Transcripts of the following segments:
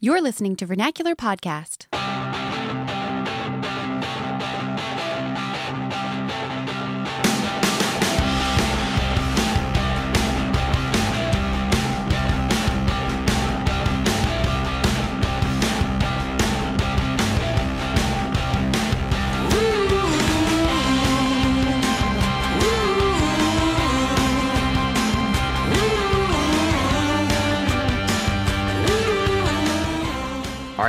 You're listening to Vernacular Podcast.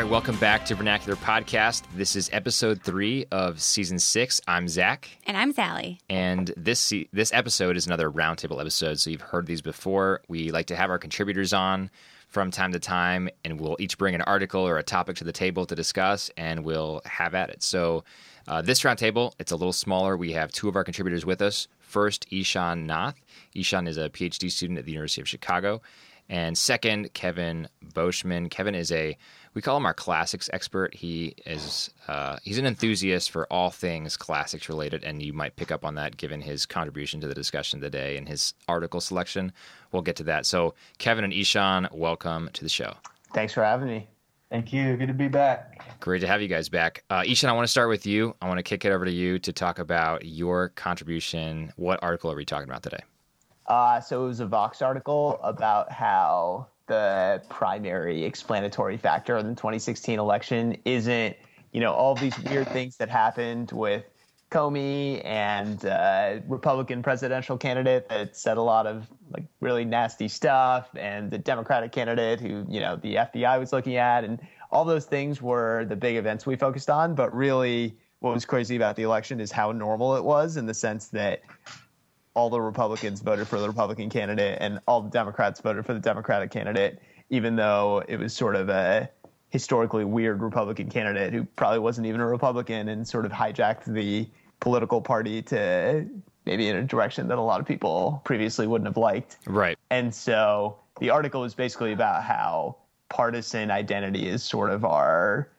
Right, welcome back to Vernacular Podcast. This is episode three of season six. I'm Zach, And I'm Sally. and this se- this episode is another roundtable episode. So you've heard these before. We like to have our contributors on from time to time, and we'll each bring an article or a topic to the table to discuss, and we'll have at it. So uh, this roundtable, it's a little smaller. We have two of our contributors with us. First, Ishan Nath. Ishan is a PhD student at the University of Chicago. And second, Kevin Boschman. Kevin is a we call him our classics expert. He is uh, he's an enthusiast for all things classics related, and you might pick up on that given his contribution to the discussion today and his article selection. We'll get to that. So, Kevin and Ishan, welcome to the show. Thanks for having me. Thank you. Good to be back. Great to have you guys back. Uh, Ishan, I want to start with you. I want to kick it over to you to talk about your contribution. What article are we talking about today? Uh, so it was a Vox article about how the primary explanatory factor in the 2016 election isn't, you know, all these weird things that happened with Comey and uh, Republican presidential candidate that said a lot of like really nasty stuff, and the Democratic candidate who, you know, the FBI was looking at, and all those things were the big events we focused on. But really, what was crazy about the election is how normal it was in the sense that all the Republicans voted for the Republican candidate and all the Democrats voted for the Democratic candidate, even though it was sort of a historically weird Republican candidate who probably wasn't even a Republican and sort of hijacked the political party to maybe in a direction that a lot of people previously wouldn't have liked. Right. And so the article is basically about how partisan identity is sort of our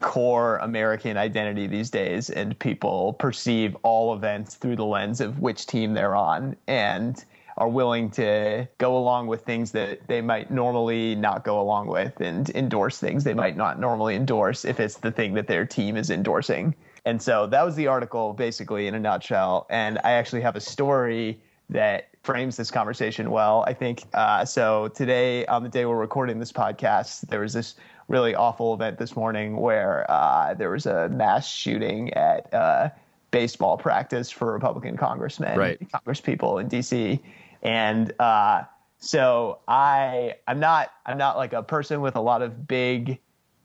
core American identity these days, and people perceive all events through the lens of which team they're on and are willing to go along with things that they might normally not go along with and endorse things they might not normally endorse if it's the thing that their team is endorsing. And so that was the article basically in a nutshell. And I actually have a story that frames this conversation well, I think. Uh, so today, on the day we're recording this podcast, there was this really awful event this morning where uh, there was a mass shooting at uh, baseball practice for Republican congressmen, Right. congresspeople in D.C. And uh, so I, I'm not, I'm not like a person with a lot of big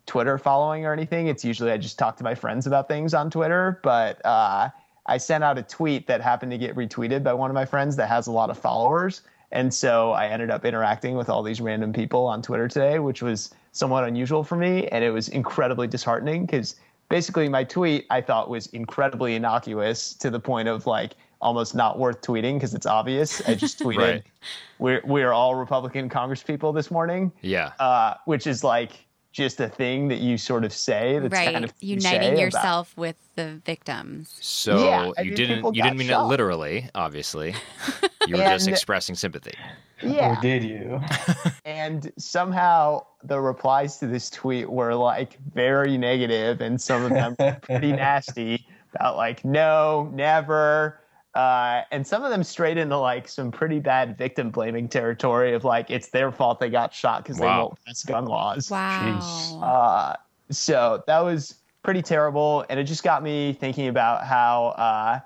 Twitter following or anything. It's usually I just talk to my friends about things on Twitter, but uh, I sent out a tweet that happened to get retweeted by one of my friends that has a lot of followers. And so I ended up interacting with all these random people on Twitter today, which was somewhat unusual for me. And it was incredibly disheartening because basically my tweet I thought was incredibly innocuous to the point of like almost not worth tweeting because it's obvious. I just tweeted, Right. we're, we're all Republican congresspeople this morning Yeah. uh, which is like just a thing that you sort of say that's right. kind of cliche Uniting about- yourself with the victims. So Yeah, you mean, didn't people you didn't mean shot. it literally, obviously. You were just expressing sympathy. Yeah Or did you? and somehow the replies to this tweet were like very negative and some of them pretty nasty about like no never uh, and some of them straight into like some pretty bad victim blaming territory of like it's their fault they got shot because they Wow. won't pass gun laws Wow. Uh, so that was pretty terrible, and it just got me thinking about how uh,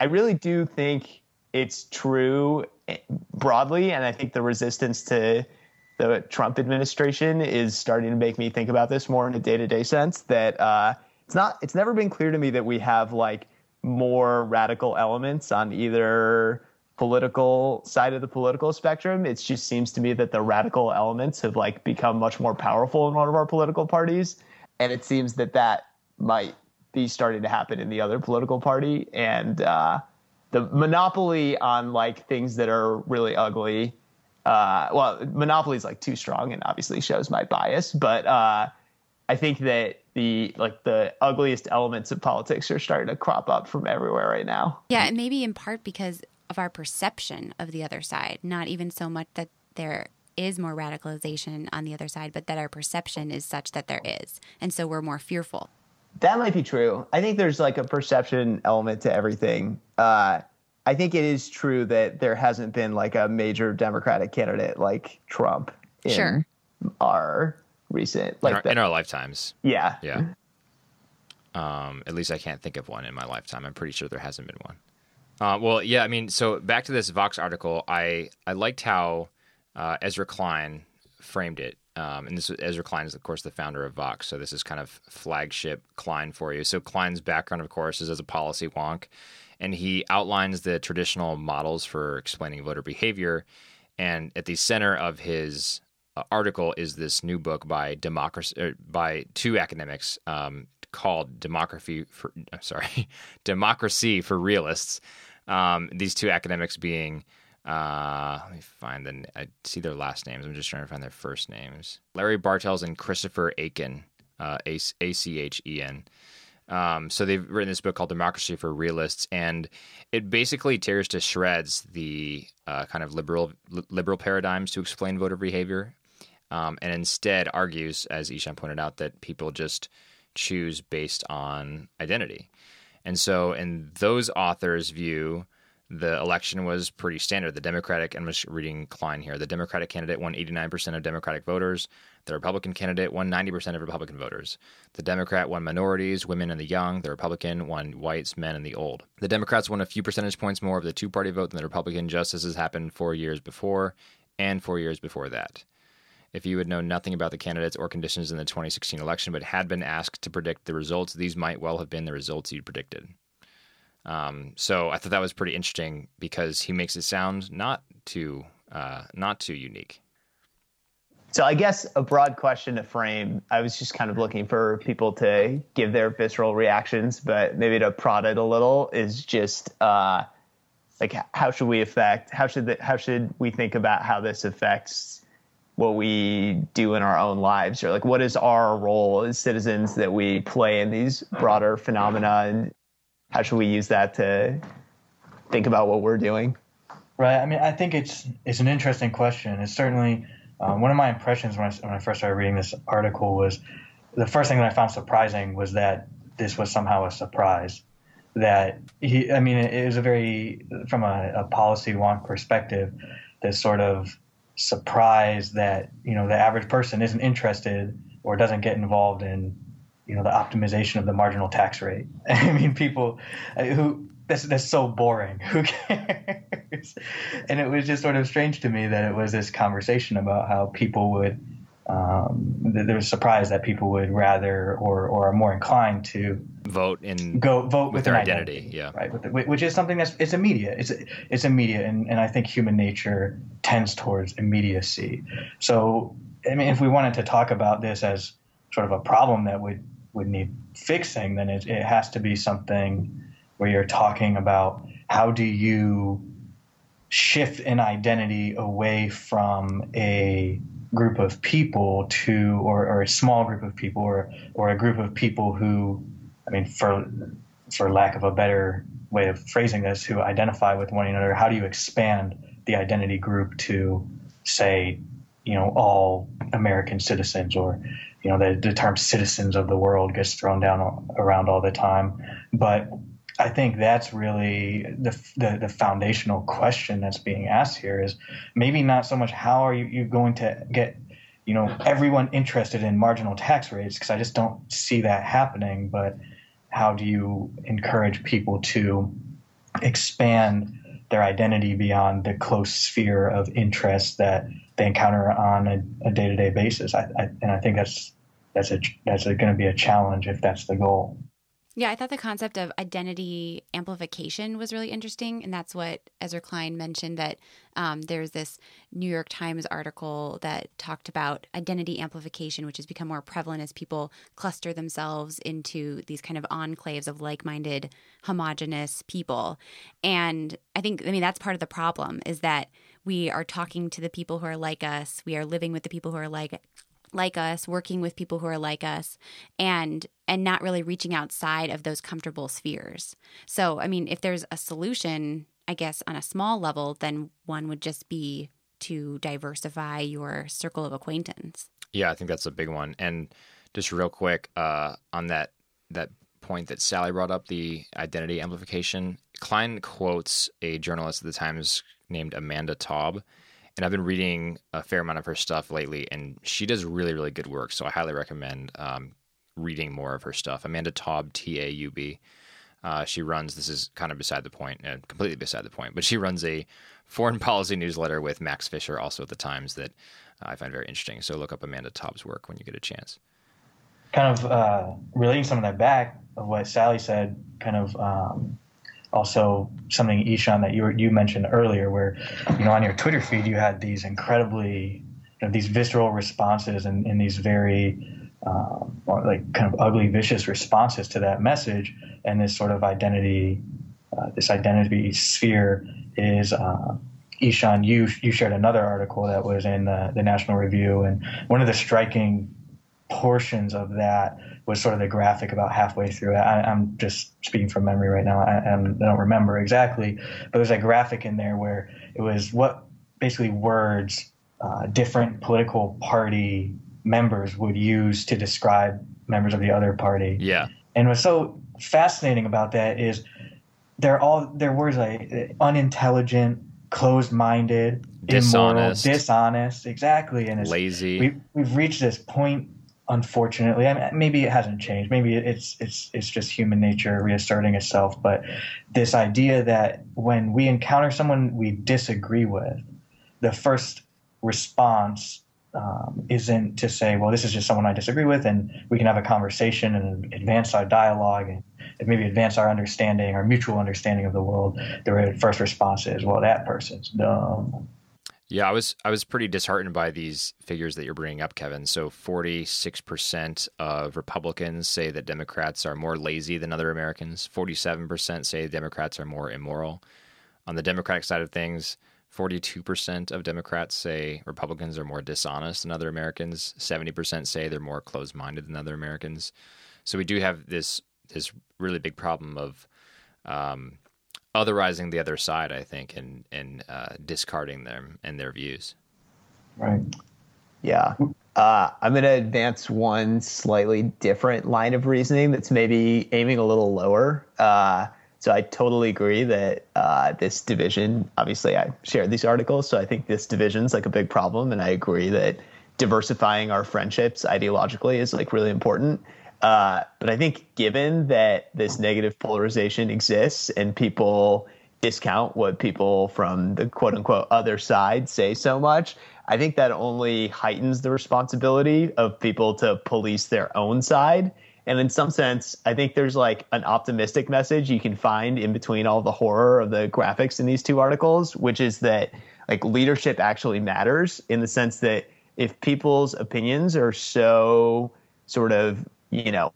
I really do think it's true eh, broadly, and I think the resistance to the Trump administration is starting to make me think about this more in a day-to-day sense. That uh, it's not, it's never been clear to me that we have like more radical elements on either political side of the political spectrum. It just seems to me that the radical elements have like become much more powerful in one of our political parties, and it seems that that might be starting to happen in the other political party. And uh, the monopoly on like things that are really ugly. Uh, well, monopoly is like too strong, and obviously shows my bias, but. Uh, I think that the like the ugliest elements of politics are starting to crop up from everywhere right now. Yeah, and maybe in part because of our perception of the other side, not even so much that they're is more radicalization on the other side, but that our perception is such that there is. And so we're more fearful. That might be true. I think there's like a perception element to everything. Uh, I think it is true that there hasn't been like a major Democratic candidate like Trump in Sure. our recent like in, our, the- in our lifetimes. yeah Yeah. Um, at least I can't think of one in my lifetime. I'm pretty sure there hasn't been one. Uh, well, yeah, I mean, so back to this Vox article, I I liked how uh, Ezra Klein framed it. Um, and this Ezra Klein is, of course, the founder of Vox. So this is kind of flagship Klein for you. So Klein's background, of course, is as a policy wonk, and he outlines the traditional models for explaining voter behavior. And at the center of his uh, article is this new book by democracy er, by two academics um, called "Democracy for I'm sorry, Democracy for Realists." Um, these two academics being uh, let me find the I see their last names. I'm just trying to find their first names. Larry Bartels and Christopher Achen, uh, A C H E N. Um, so they've written this book called Democracy for Realists, and it basically tears to shreds the uh, kind of liberal li- liberal paradigms to explain voter behavior, um, and instead argues, as Ishan pointed out, that people just choose based on identity. And so, in those authors' view, the election was pretty standard. The Democratic, I'm just reading Klein here, the Democratic candidate won 89% of Democratic voters. The Republican candidate won 90% of Republican voters. The Democrat won minorities, women, and the young. The Republican won whites, men, and the old. The Democrats won a few percentage points more of the two party vote than the Republican, just as has happened four years before and four years before that. If you had known nothing about the candidates or conditions in the 2016 election, but had been asked to predict the results, these might well have been the results you'd predicted. Um, so I thought that was pretty interesting because he makes it sound not too uh, not too unique. So I guess a broad question to frame. I was just kind of looking for people to give their visceral reactions, but maybe to prod it a little is just uh, like how should we affect? How should the, how should we think about how this affects what we do in our own lives, or like what is our role as citizens that we play in these broader phenomena, and how should we use that to think about what we're doing? Right. I mean, I think it's it's an interesting question. It's certainly um, one of my impressions when I, when I first started reading this article was the first thing that I found surprising was that this was somehow a surprise. That he, I mean, it, was a very from a, a policy wonk perspective, this sort of surprise that you know the average person isn't interested or doesn't get involved in you know the optimization of the marginal tax rate. I mean, people uh, who that's that's so boring. Who cares? and it was just sort of strange to me that it was this conversation about how people would. Um, th- there was surprise that people would rather or or are more inclined to Vote in go vote with with, their an identity, yeah. right. With the, which is something that's it's immediate. It's it's immediate, and, and I think human nature tends towards immediacy. So I mean, if we wanted to talk about this as sort of a problem that would would need fixing, then it, it has to be something where you're talking about how do you shift an identity away from a group of people to or, or a small group of people or or a group of people who I mean for for lack of a better way of phrasing this who identify with one another how do you expand the identity group to say you know all American citizens or you know the, the term citizens of the world gets thrown down around all the time. But I think that's really the, the, the foundational question that's being asked here is maybe not so much how are you, you going to get you know everyone interested in marginal tax rates because I just don't see that happening but how do you encourage people to expand their identity beyond the close sphere of interest that they encounter on a, day-to-day basis? I, I, and I think that's that's a that's going to be a challenge if that's the goal Yeah, I thought the concept of identity amplification was really interesting. And that's what Ezra Klein mentioned that um, there's this New York Times article that talked about identity amplification, which has become more prevalent as people cluster themselves into these kind of enclaves of like minded, homogenous people. And I think, I mean, that's part of the problem is that we are talking to the people who are like us, we are living with the people who are like like us working with people who are like us and and not really reaching outside of those comfortable spheres so i mean if there's a solution i guess on a small level then one would just be to diversify your circle of acquaintance. Yeah, I think that's a big one. And just real quick uh, on that that point that Sally brought up, the identity amplification. Klein quotes a journalist at the Times named Amanda Taub, and I've been reading a fair amount of her stuff lately, and she does really really good work. So I highly recommend um, reading more of her stuff. Amanda Taub, T A U B. Uh, she runs. This is kind of beside the point, uh, completely beside the point. But she runs a foreign policy newsletter with Max Fisher, also at the Times, that uh, I find very interesting. So look up Amanda Taub's work when you get a chance. Kind of uh, relating some of that back of what Sally said, kind of um, also something Ishan that you you mentioned earlier, where you know on your Twitter feed you had these incredibly you know, these visceral responses and, and these very um, like kind of ugly, vicious responses to that message, and this sort of identity, uh, this identity sphere is. Uh, Ishan, you you shared another article that was in the, the National Review, and one of the striking portions of that was sort of the graphic about halfway through. I, am just speaking from memory right now. I, I, don't remember exactly, but there's a graphic in there where it was what basically words uh, different political party members would use to describe members of the other party. Yeah. And what's so fascinating about that is they're all their words like unintelligent, closed-minded, dishonest, immoral, dishonest, exactly, and it's lazy. We, we've reached this point unfortunately. I mean, maybe it hasn't changed. Maybe it's it's it's just human nature reasserting itself. But this idea that when we encounter someone we disagree with, the first response um, isn't to say, "Well, this is just someone I disagree with," and we can have a conversation and advance our dialogue and maybe advance our understanding, our mutual understanding of the world. The first response is, "Well, that person's dumb." Yeah, I was I was pretty disheartened by these figures that you're bringing up, Kevin. So 46% of Republicans say that Democrats are more lazy than other Americans. 47% say Democrats are more immoral. On the Democratic side of things, 42% of Democrats say Republicans are more dishonest than other Americans. 70% say they're more closed-minded than other Americans. So we do have this this really big problem of um, otherizing the other side, I think, and and uh, discarding them and their views. Right. Yeah. Uh, I'm going to advance one slightly different line of reasoning that's maybe aiming a little lower. Uh, so I totally agree that uh, this division, obviously, I shared these articles, so I think this division's like a big problem, and I agree that diversifying our friendships ideologically is like really important. Uh, but I think given that this negative polarization exists and people discount what people from the quote unquote other side say so much, I think that only heightens the responsibility of people to police their own side. And in some sense, I think there's like an optimistic message you can find in between all the horror of the graphics in these two articles, which is that like leadership actually matters in the sense that if people's opinions are so sort of you know,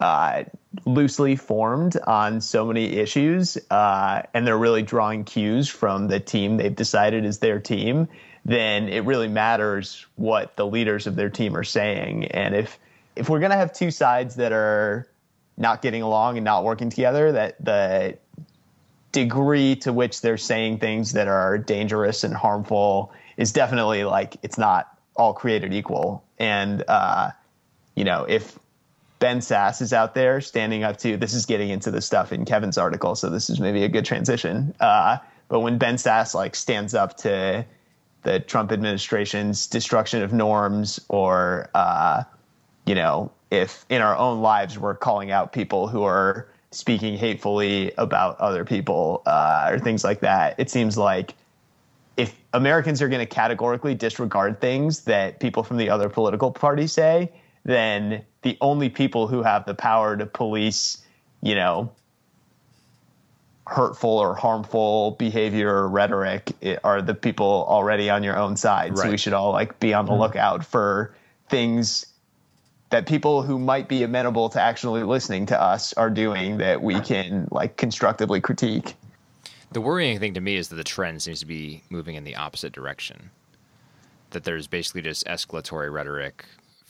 uh, loosely formed on so many issues, uh, and they're really drawing cues from the team they've decided is their team, then it really matters what the leaders of their team are saying. And if if we're gonna have two sides that are not getting along and not working together, that the degree to which they're saying things that are dangerous and harmful is definitely like it's not all created equal. And uh, you know, if Ben Sasse is out there standing up to this is getting into the stuff in Kevin's article, so this is maybe a good transition. Uh, but when Ben Sasse like stands up to the Trump administration's destruction of norms, or uh, you know, if in our own lives we're calling out people who are speaking hatefully about other people uh, or things like that, it seems like if Americans are going to categorically disregard things that people from the other political parties say, then the only people who have the power to police, you know, hurtful or harmful behavior or rhetoric are the people already on your own side. Right. So we should all like be on the mm-hmm. lookout for things that people who might be amenable to actually listening to us are doing that we can like constructively critique. The worrying thing to me is that the trend seems to be moving in the opposite direction. That there's basically just escalatory rhetoric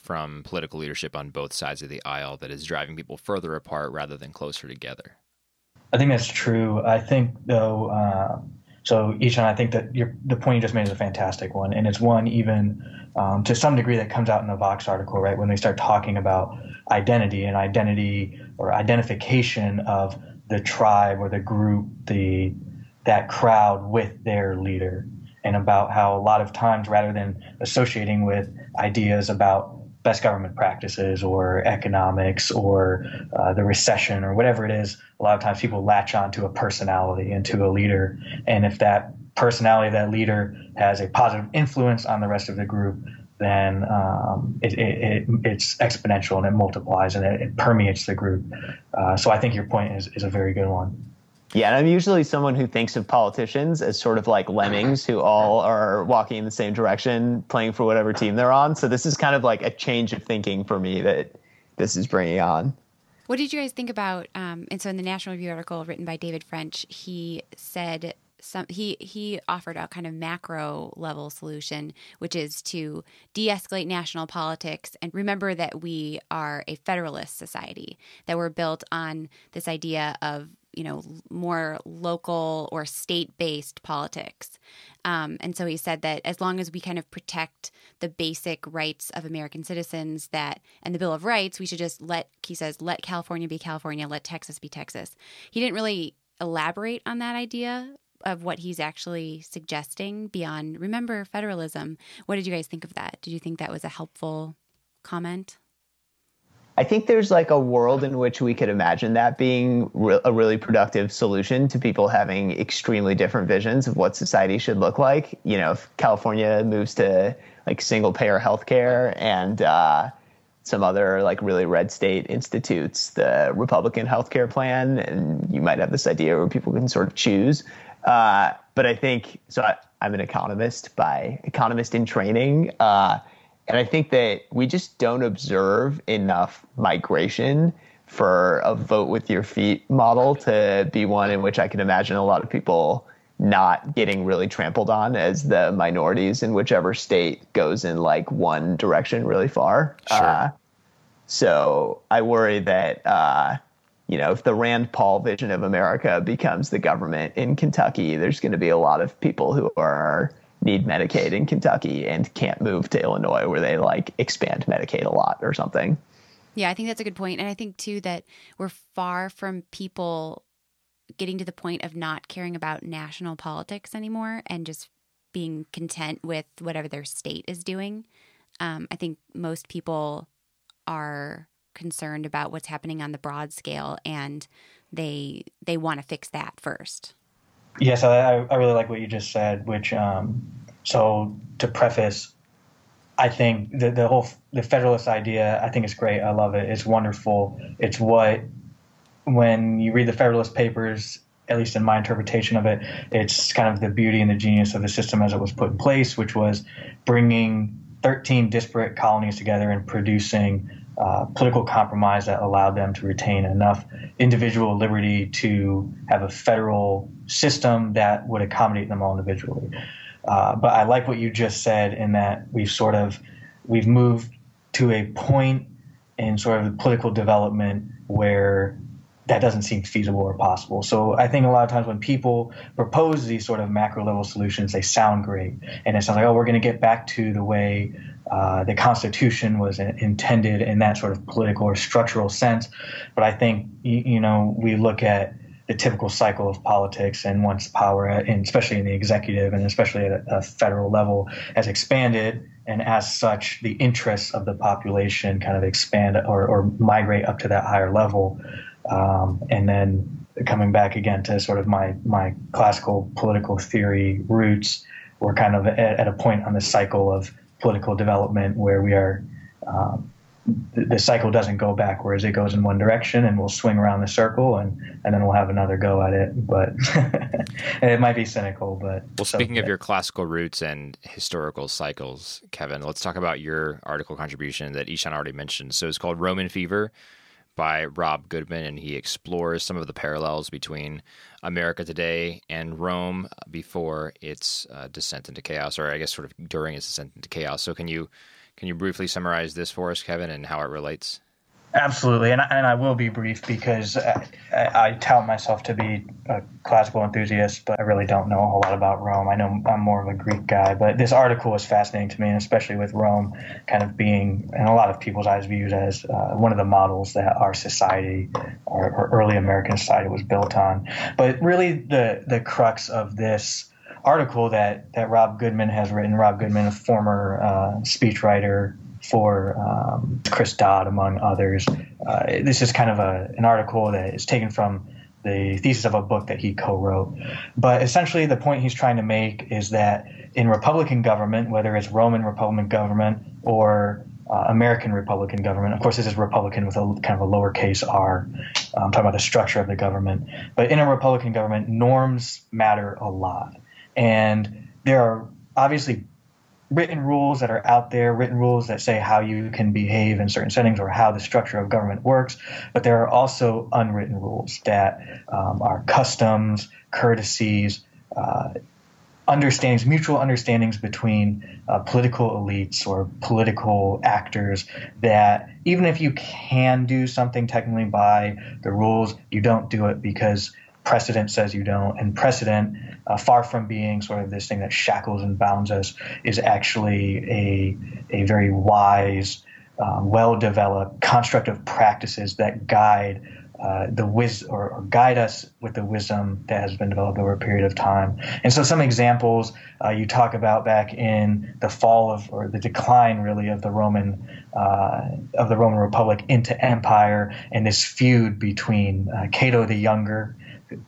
from political leadership on both sides of the aisle that is driving people further apart rather than closer together. I think that's true. I think, though, uh, so Ishan, I think that your, the point you just made is a fantastic one, and it's one even um, to some degree that comes out in the Vox article, right? When they start talking about identity and identity or identification of the tribe or the group, the that crowd with their leader, and about how a lot of times, rather than associating with ideas about best government practices or economics or uh, the recession or whatever it is, a lot of times people latch on to a personality and to a leader. And if that personality, that leader has a positive influence on the rest of the group, then um, it, it, it, it's exponential and it multiplies and it, permeates the group. Uh, so I think your point is, is a very good one. Yeah, and I'm usually someone who thinks of politicians as sort of like lemmings who all are walking in the same direction, playing for whatever team they're on. So this is kind of like a change of thinking for me that this is bringing on. What did you guys think about? Um, and so in the National Review article written by David French, he said some he he offered a kind of macro level solution, which is to de-escalate national politics and remember that we are a federalist society, that we're built on this idea of you know more local or state based politics. Um, and so he said that as long as we kind of protect the basic rights of American citizens, that and the Bill of Rights, we should just let he says let California be California, let Texas be Texas. He didn't really elaborate on that idea of what he's actually suggesting beyond remember federalism. What did you guys think of that? Did you think that was a helpful comment? I think there's like a world in which we could imagine that being re- a really productive solution to people having extremely different visions of what society should look like. You know, if California moves to like single payer healthcare and uh, some other like really red state institutes the Republican healthcare plan, and you might have this idea where people can sort of choose. Uh, but I think so. I, am an economist by economist in training. Uh, and I think that we just don't observe enough migration for a vote with your feet model to be one in which I can imagine a lot of people not getting really trampled on as the minorities in whichever state goes in like one direction really far. Sure. Uh, so I worry that, uh, you know, if the Rand Paul vision of America becomes the government in Kentucky, there's going to be a lot of people who are need Medicaid in Kentucky and can't move to Illinois where they like expand Medicaid a lot or something. Yeah, I think that's a good point. And I think too that we're far from people getting to the point of not caring about national politics anymore and just being content with whatever their state is doing. Um, I think most people are concerned about what's happening on the broad scale and they they want to fix that first. Yes, I, I really like what you just said. Which, um, so to preface, I think the the whole the Federalist idea, I think it's great. I love it. It's wonderful. It's what when you read the Federalist Papers, at least in my interpretation of it, it's kind of the beauty and the genius of the system as it was put in place, which was bringing 13 disparate colonies together and producing uh, political compromise that allowed them to retain enough individual liberty to have a federal system that would accommodate them all individually. Uh, but I like what you just said in that we've sort of we've moved to a point in sort of political development where that doesn't seem feasible or possible. So I think a lot of times when people propose these sort of macro level solutions, they sound great, and it sounds like, oh, we're going to get back to the way uh, the Constitution was intended in that sort of political or structural sense. But I think you, know we look at the typical cycle of politics and once power, and especially in the executive and especially at a, a federal level, has expanded, and as such, the interests of the population kind of expand or, or migrate up to that higher level. Um, and then coming back again to sort of my, my classical political theory roots, we're kind of at, at a point on the cycle of political development where we are, um, the, the, cycle doesn't go backwards. It goes in one direction and we'll swing around the circle and, and then we'll have another go at it. But it might be cynical, but. Well, speaking so, of your classical roots and historical cycles, Kevin, let's talk about your article contribution that Ishan already mentioned. So it's called Roman Fever by Rob Goodman, and he explores some of the parallels between America today and Rome before its uh, descent into chaos, or I guess sort of during its descent into chaos. So, can you can you briefly summarize this for us, Kevin, and how it relates? Absolutely, and I, and I will be brief because I, I, I tout myself to be a classical enthusiast, but I really don't know a whole lot about Rome. I know I'm more of a Greek guy, but this article was fascinating to me, and especially with Rome kind of being, in a lot of people's eyes, viewed as uh, one of the models that our society, our, our early American society, was built on. But really, the the crux of this article that that Rob Goodman has written, Rob Goodman, a former uh, speechwriter for um, Chris Dodd, among others. Uh, this is kind of a, an article that is taken from the thesis of a book that he co-wrote. But essentially, the point he's trying to make is that in Republican government, whether it's Roman Republican government or uh, American Republican government, of course, this is Republican with a kind of a lowercase r. I'm talking about the structure of the government. But in a Republican government, norms matter a lot, and there are obviously written rules that are out there, written rules that say how you can behave in certain settings or how the structure of government works. But there are also unwritten rules that um, are customs, courtesies, uh, understandings, mutual understandings between uh, political elites or political actors that even if you can do something technically by the rules, you don't do it because precedent says you don't. And precedent, uh, far from being sort of this thing that shackles and bounds us, is actually a, a very wise, uh, well developed construct of practices that guide. Uh, the wis- or, or, guide us with the wisdom that has been developed over a period of time. And so, some examples uh, you talk about back in the fall of, or the decline, really, of the Roman uh, of the Roman Republic into empire, and this feud between uh, Cato the Younger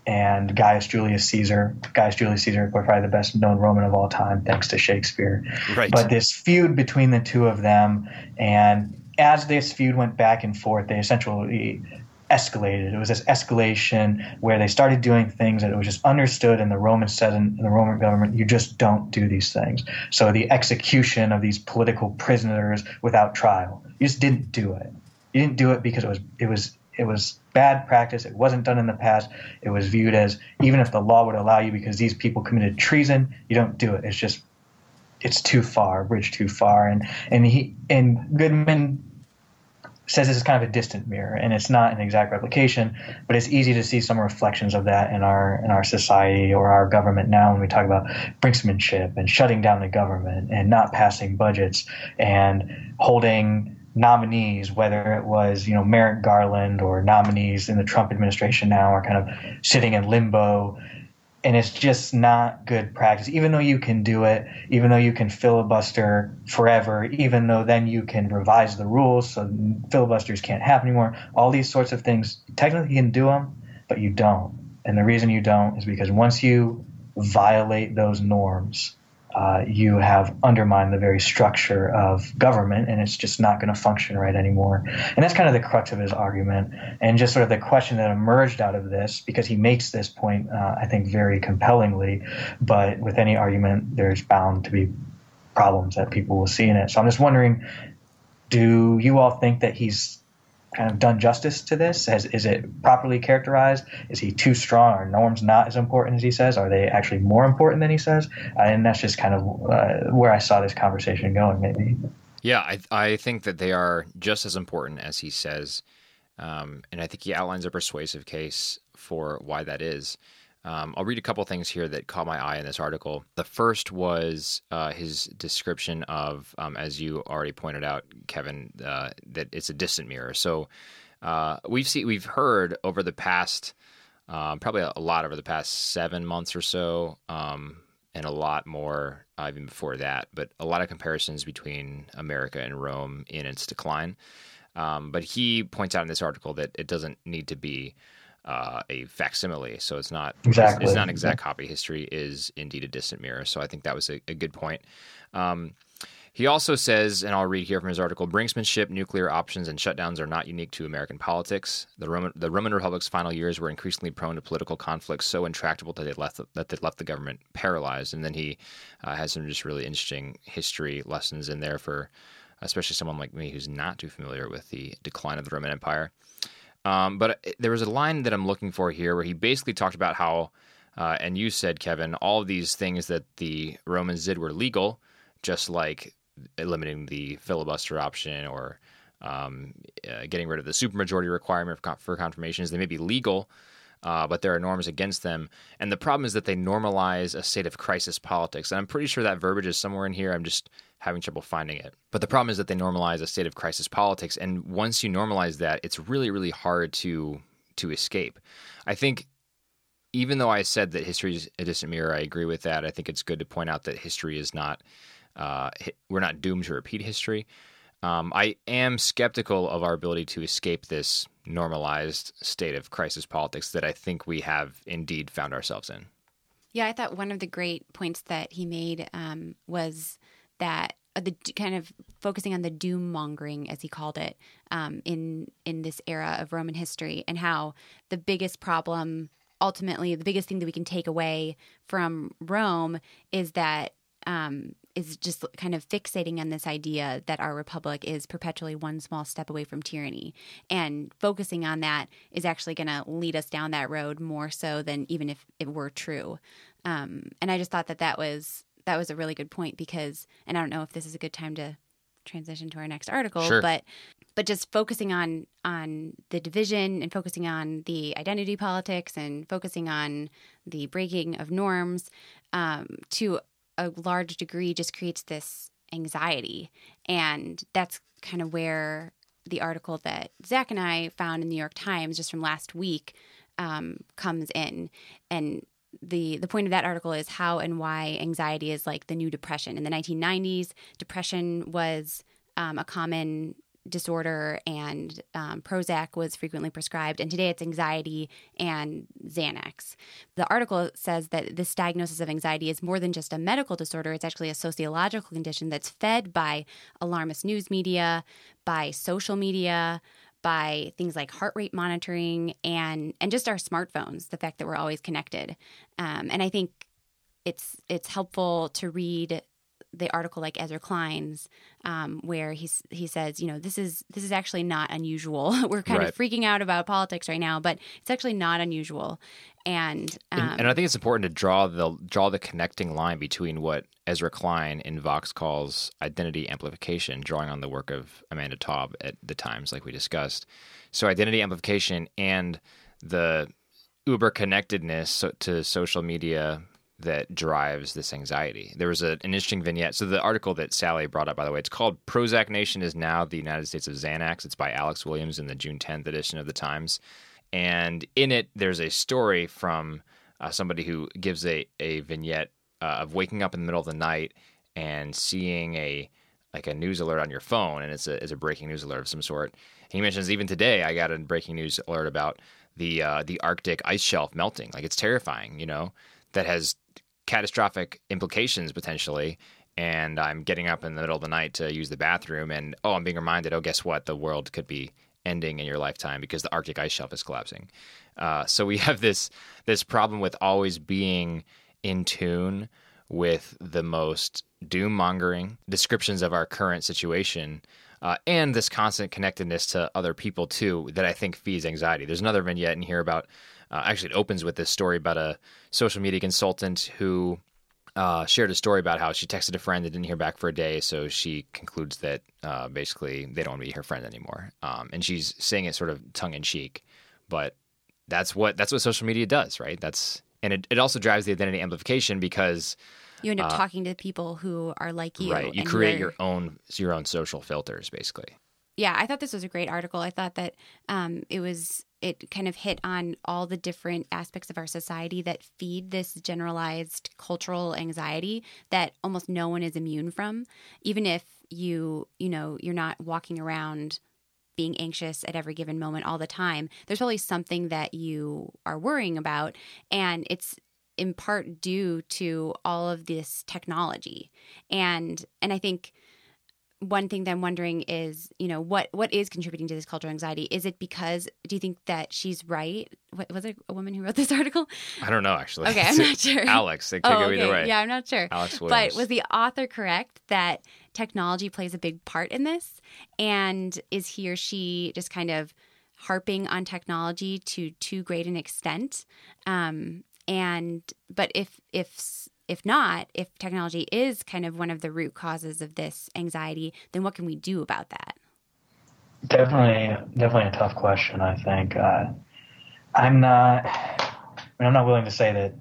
and Gaius Julius Caesar. Gaius Julius Caesar, probably the best known Roman of all time, thanks to Shakespeare. Right. But this feud between the two of them, and as this feud went back and forth, they essentially escalated. It was this escalation where they started doing things that it was just understood in the Roman said in the Roman government, you just don't do these things. So the execution of these political prisoners without trial, you just didn't do it. You didn't do it because it was it was it was bad practice. It wasn't done in the past. It was viewed as even if the law would allow you because these people committed treason, you don't do it. It's just it's too far, bridge too far. And and he and Goodman says this is kind of a distant mirror and it's not an exact replication, but it's easy to see some reflections of that in our in our society or our government now when we talk about brinksmanship and shutting down the government and not passing budgets and holding nominees, whether it was you know Merrick Garland or nominees in the Trump administration now, are kind of sitting in limbo, and it's just not good practice. Even though you can do it, even though you can filibuster forever, even though then you can revise the rules so filibusters can't happen anymore. All these sorts of things, technically you can do them, but you don't. And the reason you don't is because once you violate those norms, uh, you have undermined the very structure of government and it's just not going to function right anymore. And that's kind of the crux of his argument. And just sort of the question that emerged out of this, because he makes this point, uh, I think, very compellingly, but with any argument, there's bound to be problems that people will see in it. So I'm just wondering do you all think that he's kind of done justice to this? Has, is it properly characterized? Is he too strong? Are norms not as important as he says? Are they actually more important than he says? Uh, and that's just kind of uh, where I saw this conversation going, maybe. Yeah, I, I think that they are just as important as he says. Um, and I think he outlines a persuasive case for why that is. Um, I'll read a couple things here that caught my eye in this article. The first was uh, his description of, um, as you already pointed out, Kevin, uh, that it's a distant mirror. So uh, we've seen, we've heard over the past, um, probably a lot over the past seven months or so, um, and a lot more uh, even before that. But a lot of comparisons between America and Rome in its decline. Um, but he points out in this article that it doesn't need to be uh, a facsimile. So it's not exactly. It's, it's not an exact copy. History is indeed a distant mirror. So I think that was a, a good point. Um, he also says, and I'll read here from his article: brinksmanship, nuclear options, and shutdowns are not unique to American politics. The Roman, the Roman Republic's final years were increasingly prone to political conflicts, so intractable that they left the, that they left the government paralyzed. And then he uh, has some just really interesting history lessons in there for, especially someone like me who's not too familiar with the decline of the Roman Empire. Um, but there was a line that I'm looking for here where he basically talked about how, uh, and you said, Kevin, all of these things that the Romans did were legal, just like eliminating the filibuster option or um, uh, getting rid of the supermajority requirement for, for confirmations. They may be legal, uh, but there are norms against them. And the problem is that they normalize a state of crisis politics. And I'm pretty sure that verbiage is somewhere in here. I'm just having trouble finding it. But the problem is that they normalize a state of crisis politics. And once you normalize that, it's really, really hard to to escape. I think even though I said that history is a distant mirror, I agree with that. I think it's good to point out that history is not, uh, we're not doomed to repeat history. Um, I am skeptical of our ability to escape this normalized state of crisis politics that I think we have indeed found ourselves in. Yeah, I thought one of the great points that he made um, was that uh, the kind of focusing on the doom mongering, as he called it, um, in in this era of Roman history, and how the biggest problem, ultimately, the biggest thing that we can take away from Rome is that um, is just kind of fixating on this idea that our republic is perpetually one small step away from tyranny. And focusing on that is actually going to lead us down that road more so than even if it were true. Um, and I just thought that that was that was a really good point because, and I don't know if this is a good time to transition to our next article, sure. but but just focusing on on the division and focusing on the identity politics and focusing on the breaking of norms um, to a large degree just creates this anxiety. And that's kind of where the article that Zach and I found in the New York Times just from last week um, comes in. And the the point of that article is how and why anxiety is like the new depression. In the 1990s, depression was um, a common disorder and um, Prozac was frequently prescribed. And today it's anxiety and Xanax. The article says that this diagnosis of anxiety is more than just a medical disorder, it's actually a sociological condition that's fed by alarmist news media, by social media. By things like heart rate monitoring and and just our smartphones, the fact that we're always connected, um, and I think it's it's helpful to read the article like Ezra Klein's, um, where he's he says, you know, this is this is actually not unusual. We're kind Right. of freaking out about politics right now, but it's actually not unusual. And, um, And, and I think it's important to draw the draw the connecting line between what Ezra Klein in Vox calls identity amplification, drawing on the work of Amanda Taub at the Times, like we discussed. So identity amplification and the uber connectedness to social media that drives this anxiety. There was a, an interesting vignette. So the article that Sally brought up, by the way, it's called "Prozac Nation is now the United States of Xanax." It's by Alex Williams in the June 10th edition of the Times, and in it there's a story from uh, somebody who gives a a vignette uh, of waking up in the middle of the night and seeing a like a news alert on your phone, and it's a it's a breaking news alert of some sort. He mentions even today I got a breaking news alert about the uh, the Arctic ice shelf melting. Like it's terrifying, you know, that has catastrophic implications potentially. And I'm getting up in the middle of the night to use the bathroom, and oh, I'm being reminded, oh, guess what? The world could be ending in your lifetime because the Arctic ice shelf is collapsing. Uh, so we have this this problem with always being in tune with the most doom mongering descriptions of our current situation. Uh, and this constant connectedness to other people too that I think feeds anxiety. There's another vignette in here about uh, actually it opens with this story about a social media consultant who uh, shared a story about how she texted a friend that didn't hear back for a day, so she concludes that uh, basically they don't want to be her friend anymore. Um, and she's saying it sort of tongue in cheek, but that's what that's what social media does, right? That's and it, it also drives the identity amplification because you end up talking to people who are like you. uh, right you create your own your own social filters basically. yeah, I thought this was a great article. I thought that um, it was it kind of hit on all the different aspects of our society that feed this generalized cultural anxiety that almost no one is immune from, even if you you know you're not walking around being anxious at every given moment all the time. There's always something that you are worrying about, and it's in part due to all of this technology and and i think one thing that i'm wondering is you know what what is contributing to this cultural anxiety is it because do you think that she's right what, was it a woman who wrote this article I don't know actually. Okay, I'm not sure. Alex, it could oh go okay either way. yeah i'm not sure Alex Williams. but was the author correct that technology plays a big part in this and is he or she just kind of harping on technology to too great an extent um, and but if if if not if technology is kind of one of the root causes of this anxiety then what can we do about that Definitely, definitely a tough question. I think uh, I'm not. I mean, I'm not willing to say that,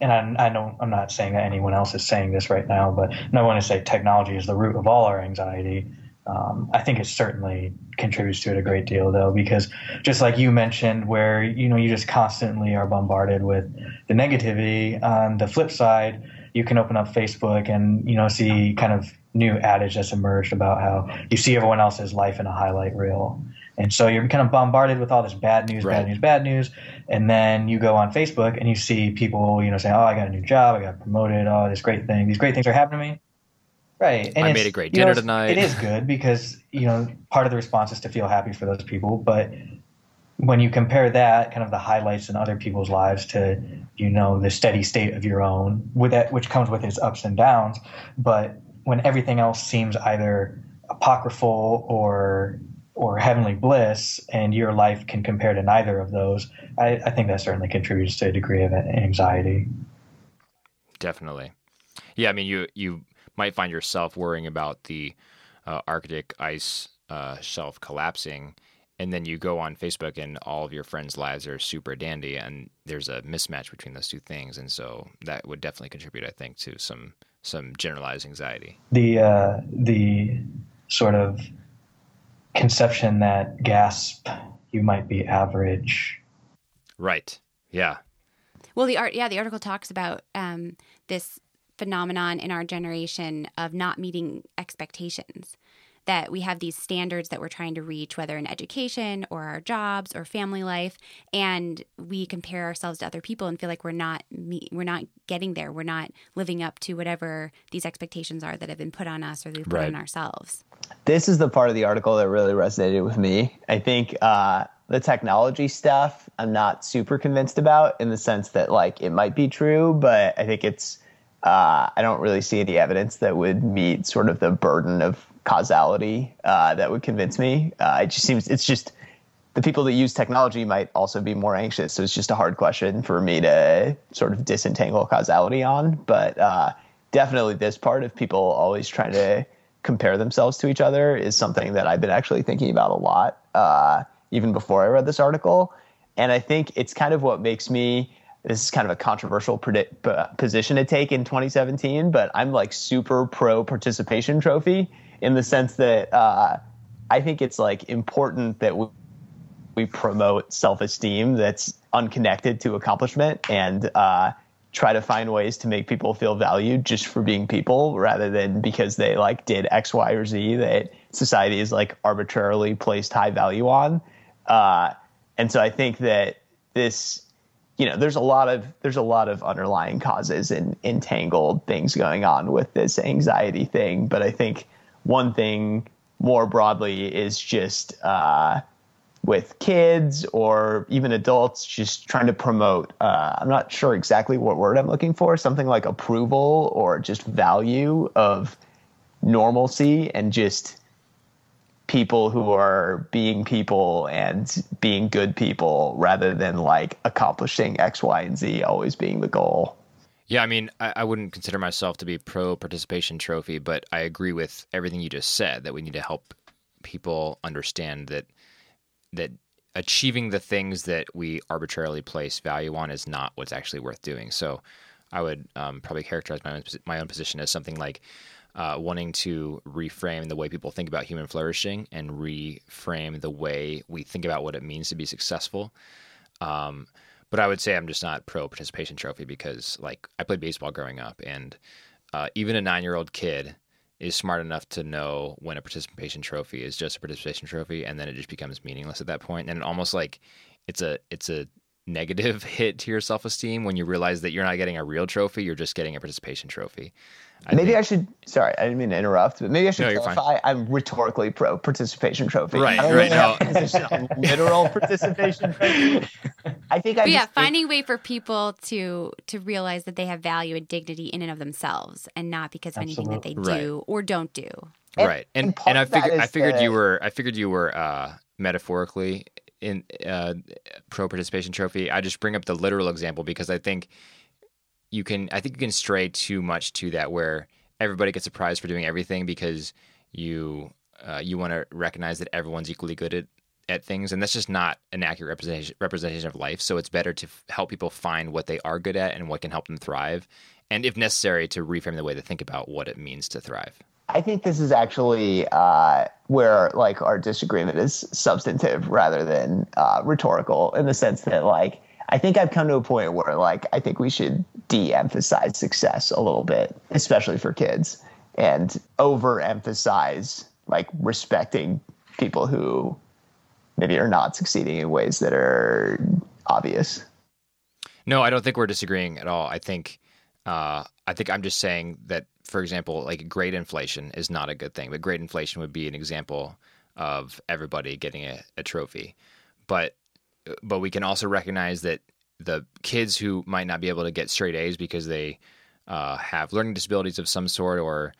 and I, I know I'm not saying that anyone else is saying this right now, but not willing to say technology is the root of all our anxiety. Um, I think it certainly contributes to it a great deal, though, because just like you mentioned, where you know you just constantly are bombarded with the negativity. On the flip side, you can open up Facebook and you know see kind of new adage that's emerged about how you see everyone else's life in a highlight reel. And so you're kind of bombarded with all this bad news, Right. bad news, bad news. And then you go on Facebook and you see people, you know, saying, Oh, I got a new job, I got promoted, oh, this great thing, these great things are happening to me. Right. And I made a great you know, dinner tonight. It is good because, you know, part of the response is to feel happy for those people. But when you compare that, kind of the highlights in other people's lives to, you know, the steady state of your own, with that which comes with its ups and downs, but when everything else seems either apocryphal or or heavenly bliss, and your life can compare to neither of those, I, I think that certainly contributes to a degree of anxiety. Definitely. Yeah, I mean, you you might find yourself worrying about the uh, Arctic ice uh, shelf collapsing, and then you go on Facebook and all of your friends' lives are super dandy, and there's a mismatch between those two things, and so that would definitely contribute, I think, to some some generalized anxiety. the uh, the sort of conception that gasp you might be average Right. Yeah. Well, the art, yeah, the article talks about um, this phenomenon in our generation of not meeting expectations. That we have these standards that we're trying to reach, whether in education or our jobs or family life, and we compare ourselves to other people and feel like we're not me- we're not getting there. We're not living up to whatever these expectations are that have been put on us or that we've put Right. on ourselves. this is the part of the article that really resonated with me. I think uh, the technology stuff I'm not super convinced about in the sense that like it might be true, but I think it's uh, I don't really see any evidence that would meet sort of the burden of causality uh, that would convince me. Uh, it just seems it's just the people that use technology might also be more anxious. So it's just a hard question for me to sort of disentangle causality on. But uh, definitely this part of people always trying to compare themselves to each other is something that I've been actually thinking about a lot, uh, even before I read this article. And I think it's kind of what makes me. This is kind of a controversial predict, position to take in 2017, but I'm like super pro participation trophy in the sense that uh, I think it's like important that we, we promote self-esteem that's unconnected to accomplishment and uh, try to find ways to make people feel valued just for being people rather than because they like did X, Y, or Z that society is like arbitrarily placed high value on. Uh, and so I think that this, you know, there's a lot of there's a lot of underlying causes and entangled things going on with this anxiety thing. But I think one thing more broadly is just uh, with kids or even adults just trying to promote uh, i'm not sure exactly what word i'm looking for something like approval or just value of normalcy and just people who are being people and being good people rather than like accomplishing x y and z always being the goal Yeah, I mean, I, I wouldn't consider myself to be pro participation trophy, but I agree with everything you just said that we need to help people understand that that achieving the things that we arbitrarily place value on is not what's actually worth doing. So, I would um, probably characterize my own, my own position as something like uh, wanting to reframe the way people think about human flourishing and reframe the way we think about what it means to be successful. Um, but I would say I'm just not pro participation trophy because, like, I played baseball growing up, and uh, even a nine year old kid is smart enough to know when a participation trophy is just a participation trophy, and then it just becomes meaningless at that point, and almost like it's a it's a negative hit to your self esteem when you realize that you're not getting a real trophy, you're just getting a participation trophy. I maybe think- I should. Sorry, I didn't mean to interrupt, but maybe I should No, clarify. I'm rhetorically pro participation trophy. Right, I right, really no. a position on literal participation trophy. I think I But yeah, finding a way for people to to realize that they have value and dignity in and of themselves, and not because of anything that they Absolutely. do or don't do. And- right and and and i of that figured i is figured you were i figured you were uh metaphorically in uh pro participation trophy i just bring up the literal example because i think you can i think you can stray too much to that where everybody gets a prize for doing everything because you uh, you want to recognize that everyone's equally good at at things, and that's just not an accurate representation representation of life. So it's better to f- help people find what they are good at and what can help them thrive, and if necessary, to reframe the way they think about what it means to thrive. I think this is actually uh, where like our disagreement is substantive rather than uh, rhetorical, in the sense that like I think I've come to a point where like I think we should de-emphasize success a little bit, especially for kids, and overemphasize like respecting people who maybe are not succeeding in ways that are obvious. No, I don't think we're disagreeing at all. I think uh, I think I'm just saying that, for example, like grade inflation is not a good thing, but grade inflation would be an example of everybody getting a, a trophy. But but we can also recognize that the kids who might not be able to get straight A's because they uh, have learning disabilities of some sort or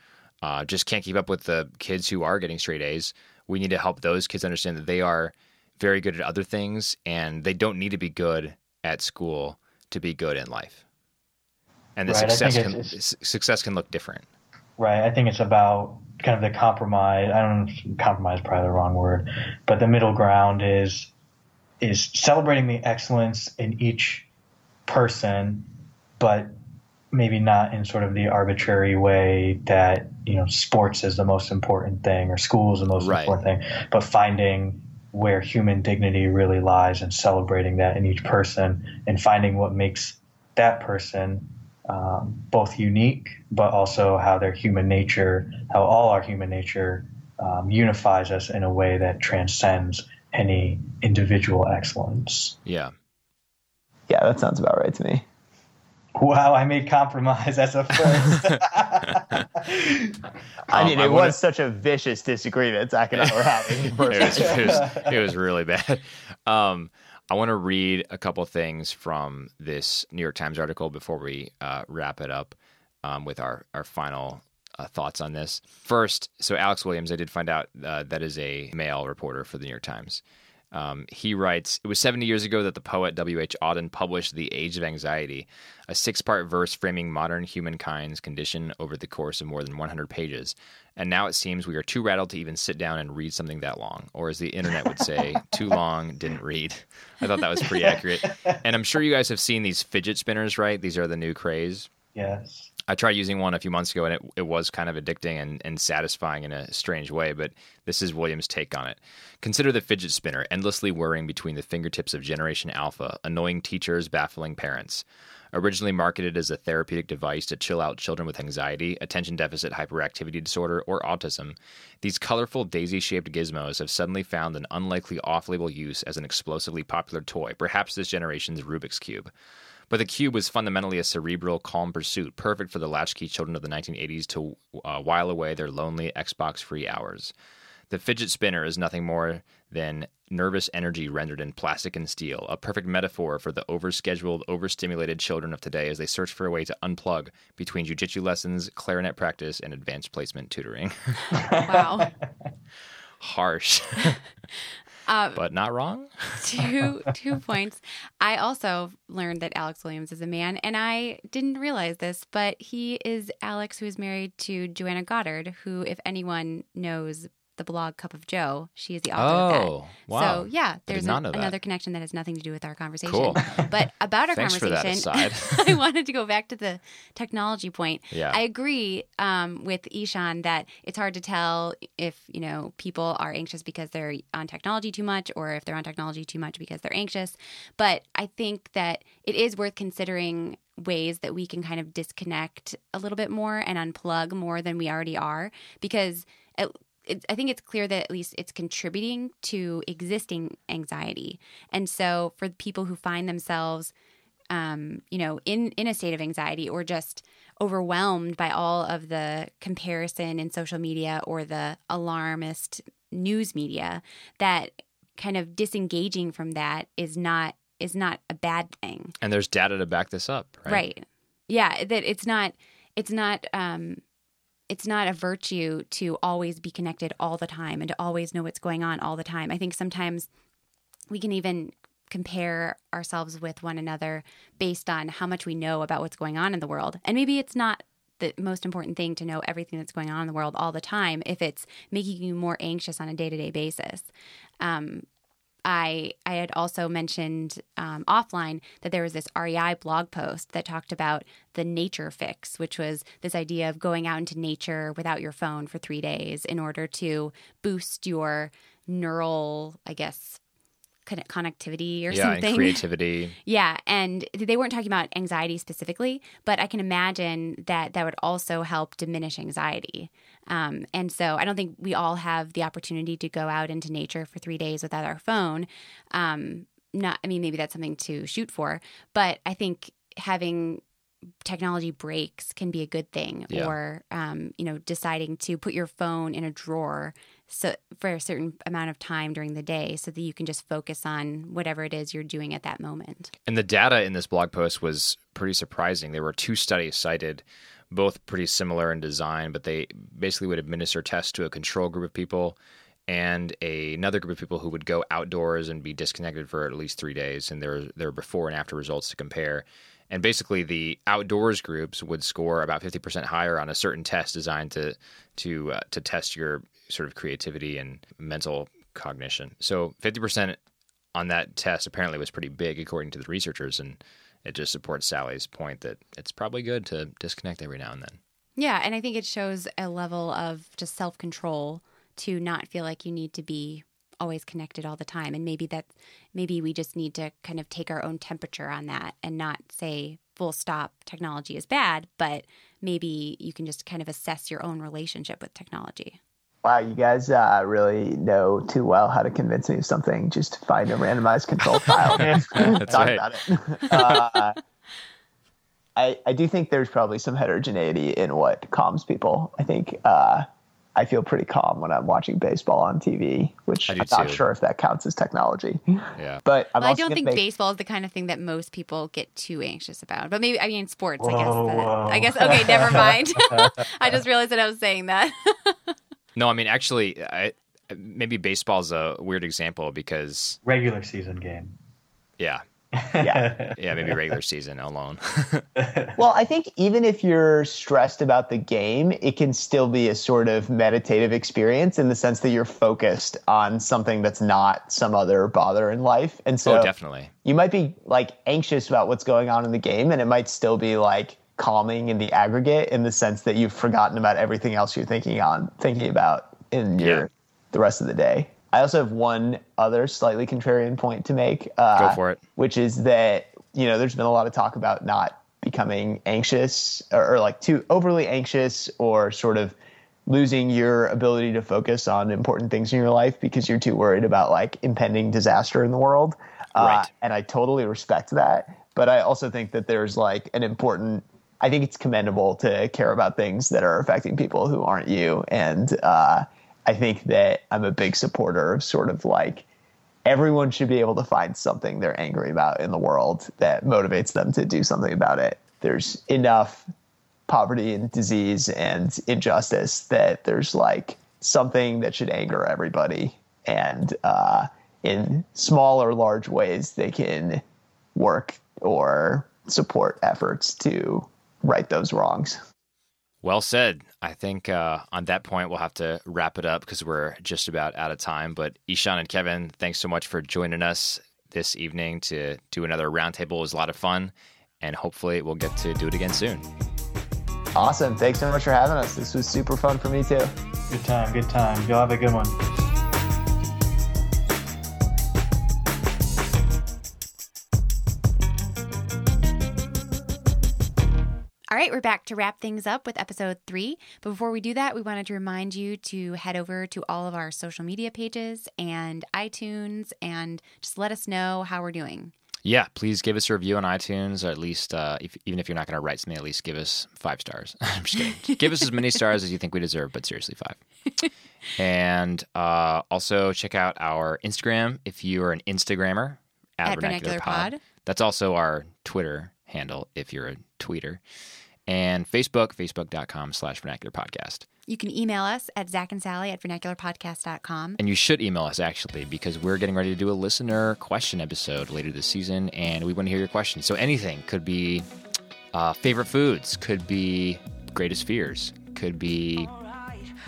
uh, just can't keep up with the kids who are getting straight A's, we need to help those kids understand that they are very good at other things and they don't need to be good at school to be good in life. And the Right, success can it's- s- success can look different. Right. I think it's about kind of the compromise. I don't know, compromise is probably the wrong word, but the middle ground is is celebrating the excellence in each person, but maybe not in sort of the arbitrary way that you know sports is the most important thing or school is the most Right. important thing, but finding where human dignity really lies and celebrating that in each person and finding what makes that person um, both unique, but also how their human nature, how all our human nature um, unifies us in a way that transcends any individual excellence. Yeah. Yeah, that sounds about right to me. Wow, I made compromise as a first. I Um, mean, I it wanna- was such a vicious disagreement Zach and I were having. it was, it was, it was really bad. Um, I want to read a couple things from this New York Times article before we uh, wrap it up um, with our, our final uh, thoughts on this. First, so Alex Williams, I did find out uh, that is a male reporter for the New York Times. Um, he writes, It was 70 years ago that the poet W.H. Auden published The Age of Anxiety, a six part verse framing modern humankind's condition over the course of more than 100 pages. And now it seems we are too rattled to even sit down and read something that long. Or as the internet would say, too long, didn't read. I thought that was pretty accurate. And I'm sure you guys have seen these fidget spinners, right? These are the new craze. yes. I tried using one a few months ago and it, it was kind of addicting and, and satisfying in a strange way, but this is Williams' take on it. Consider the fidget spinner endlessly whirring between the fingertips of Generation Alpha, annoying teachers, baffling parents. Originally marketed as a therapeutic device to chill out children with anxiety, attention deficit hyperactivity disorder, or autism, these colorful daisy shaped gizmos have suddenly found an unlikely off label use as an explosively popular toy, perhaps this generation's Rubik's Cube. But the cube was fundamentally a cerebral, calm pursuit, perfect for the latchkey children of the 1980s to uh, while away their lonely Xbox free hours. The fidget spinner is nothing more than nervous energy rendered in plastic and steel, a perfect metaphor for the overscheduled, overstimulated children of today as they search for a way to unplug between jujitsu lessons, clarinet practice, and advanced placement tutoring. Wow. Harsh, Uh, but not wrong. two two points. I also learned that Alex Williams is a man, and I didn't realize this, but he is Alex, who is married to Joanna Goddard, who, if anyone knows the blog Cup of Jo, she is the author of that. Oh, wow. So yeah, there's not an- another connection that has nothing to do with our conversation. Cool. But about our Thanks for that conversation. I wanted to go back to the technology point. Yeah. I agree um, with Ishan that it's hard to tell if you know people are anxious because they're on technology too much, or if they're on technology too much because they're anxious. But I think that it is worth considering ways that we can kind of disconnect a little bit more and unplug more than we already are, because. It, I think it's clear that at least it's contributing to existing anxiety. And so, for people who find themselves um, you know, in in a state of anxiety or just overwhelmed by all of the comparison in social media or the alarmist news media, that kind of disengaging from that is not is not a bad thing. And there's data to back this up, right? Right. Yeah, that it's not it's not um it's not a virtue to always be connected all the time and to always know what's going on all the time. I think sometimes we can even compare ourselves with one another based on how much we know about what's going on in the world. And maybe it's not the most important thing to know everything that's going on in the world all the time if it's making you more anxious on a day to day basis. Um, I I had also mentioned um, offline that there was this REI blog post that talked about the nature fix, which was this idea of going out into nature without your phone for three days in order to boost your neural, I guess, connectivity or yeah, something. and creativity. Yeah, and they weren't talking about anxiety specifically, but I can imagine that that would also help diminish anxiety. Um, and so I don't think we all have the opportunity to go out into nature for three days without our phone. Um, not, I mean, maybe that's something to shoot for, but I think having technology breaks can be a good thing Yeah. or um, you know deciding to put your phone in a drawer so for a certain amount of time during the day so that you can just focus on whatever it is you're doing at that moment And the data in this blog post was pretty surprising. There were two studies cited, both pretty similar in design, but they basically would administer tests to a control group of people and a, another group of people who would go outdoors and be disconnected for at least three days. And there, there were before and after results to compare. And basically, the outdoors groups would score about 50% higher on a certain test designed to to uh, to test your sort of creativity and mental cognition. So 50% on that test apparently was pretty big according to the researchers and it just supports Sally's point that it's probably good to disconnect every now and then. yeah and i think it shows a level of just self-control to not feel like you need to be always connected all the time and maybe that maybe we just need to kind of take our own temperature on that and not say full stop technology is bad but maybe you can just kind of assess your own relationship with technology Wow, you guys uh, really know too well how to convince me of something. Just find a randomized control trial. That's Talk right. about it. Uh, I I do think there's probably some heterogeneity in what calms people. I think uh, I feel pretty calm when I'm watching baseball on TV, which I do I'm not too. sure if that counts as technology. Yeah. But I'm Well, I don't think make- baseball is the kind of thing that most people get too anxious about. But maybe I mean sports. I guess. that- I guess. Okay, never mind. I just realized that I was saying that. No, I mean actually I maybe baseball's a weird example because Regular season game. yeah. Yeah. Yeah, maybe regular season alone. Well, I think even if you're stressed about the game, it can still be a sort of meditative experience in the sense that you're focused on something that's not some other bother in life. And oh, so oh, definitely. you might be like anxious about what's going on in the game, and it might still be like calming in the aggregate in the sense that you've forgotten about everything else you're thinking on thinking about in your Yeah. the rest of the day. I also have one other slightly contrarian point to make. Uh, Go for it. Which is that you know there's been a lot of talk about not becoming anxious or, or like too overly anxious or sort of losing your ability to focus on important things in your life because you're too worried about like impending disaster in the world. Uh, Right. and I totally respect that. But I also think that there's like an important, I think it's commendable to care about things that are affecting people who aren't you. And uh, I think that I'm a big supporter of sort of like everyone should be able to find something they're angry about in the world that motivates them to do something about it. There's enough poverty and disease and injustice that there's like something that should anger everybody. And uh, in small or large ways, they can work or support efforts to right those wrongs. Well said. I think uh, on that point, we'll have to wrap it up because we're just about out of time. But Ishan and Kevin, thanks so much for joining us this evening to do another roundtable. It was a lot of fun, and hopefully, we'll get to do it again soon. Awesome. Thanks so much for having us. This was super fun for me too. Good time, good time. Y'all have a good one. All right, we're back to wrap things up with episode three. But before we do that, we wanted to remind you to head over to all of our social media pages and iTunes and just let us know how we're doing. Yeah, please give us a review on iTunes, or at least, uh, if, even if you're not going to write something, at least give us five stars. I'm just kidding. give us as many stars as you think we deserve, but seriously, five. and uh, also check out our Instagram if you are an Instagrammer at, At Vernacular Pod. That's also our Twitter handle if you're a tweeter. And Facebook, facebook.com slash vernacular podcast. You can email us at Zach and Sally at vernacularpodcast.com. And you should email us actually because we're getting ready to do a listener question episode later this season, and we want to hear your questions. So anything could be uh, favorite foods, could be greatest fears. Could be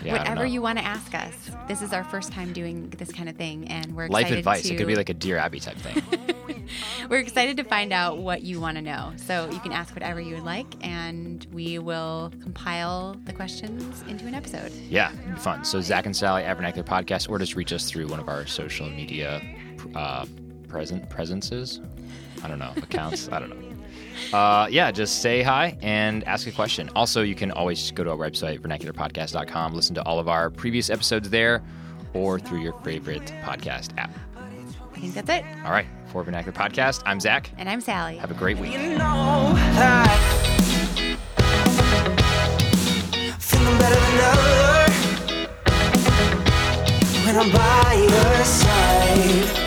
yeah, Whatever you want to ask us. This is our first time doing this kind of thing, and we're life advice. To, It could be like a Dear Abby type thing. we're excited to find out what you want to know. So you can ask whatever you would like, and we will compile the questions into an episode. yeah, fun. So Zach and Sally at Vernacular Podcast, or just reach us through one of our social media uh, present presences. I don't know accounts. I don't know. Uh, yeah, just say hi and ask a question. Also, you can always go to our website, vernacularpodcast.com, listen to all of our previous episodes there or through your favorite podcast app. I think that's it. All right, for Vernacular Podcast. I'm Zach. And I'm Sally. Have a great week. You know when I'm by your side.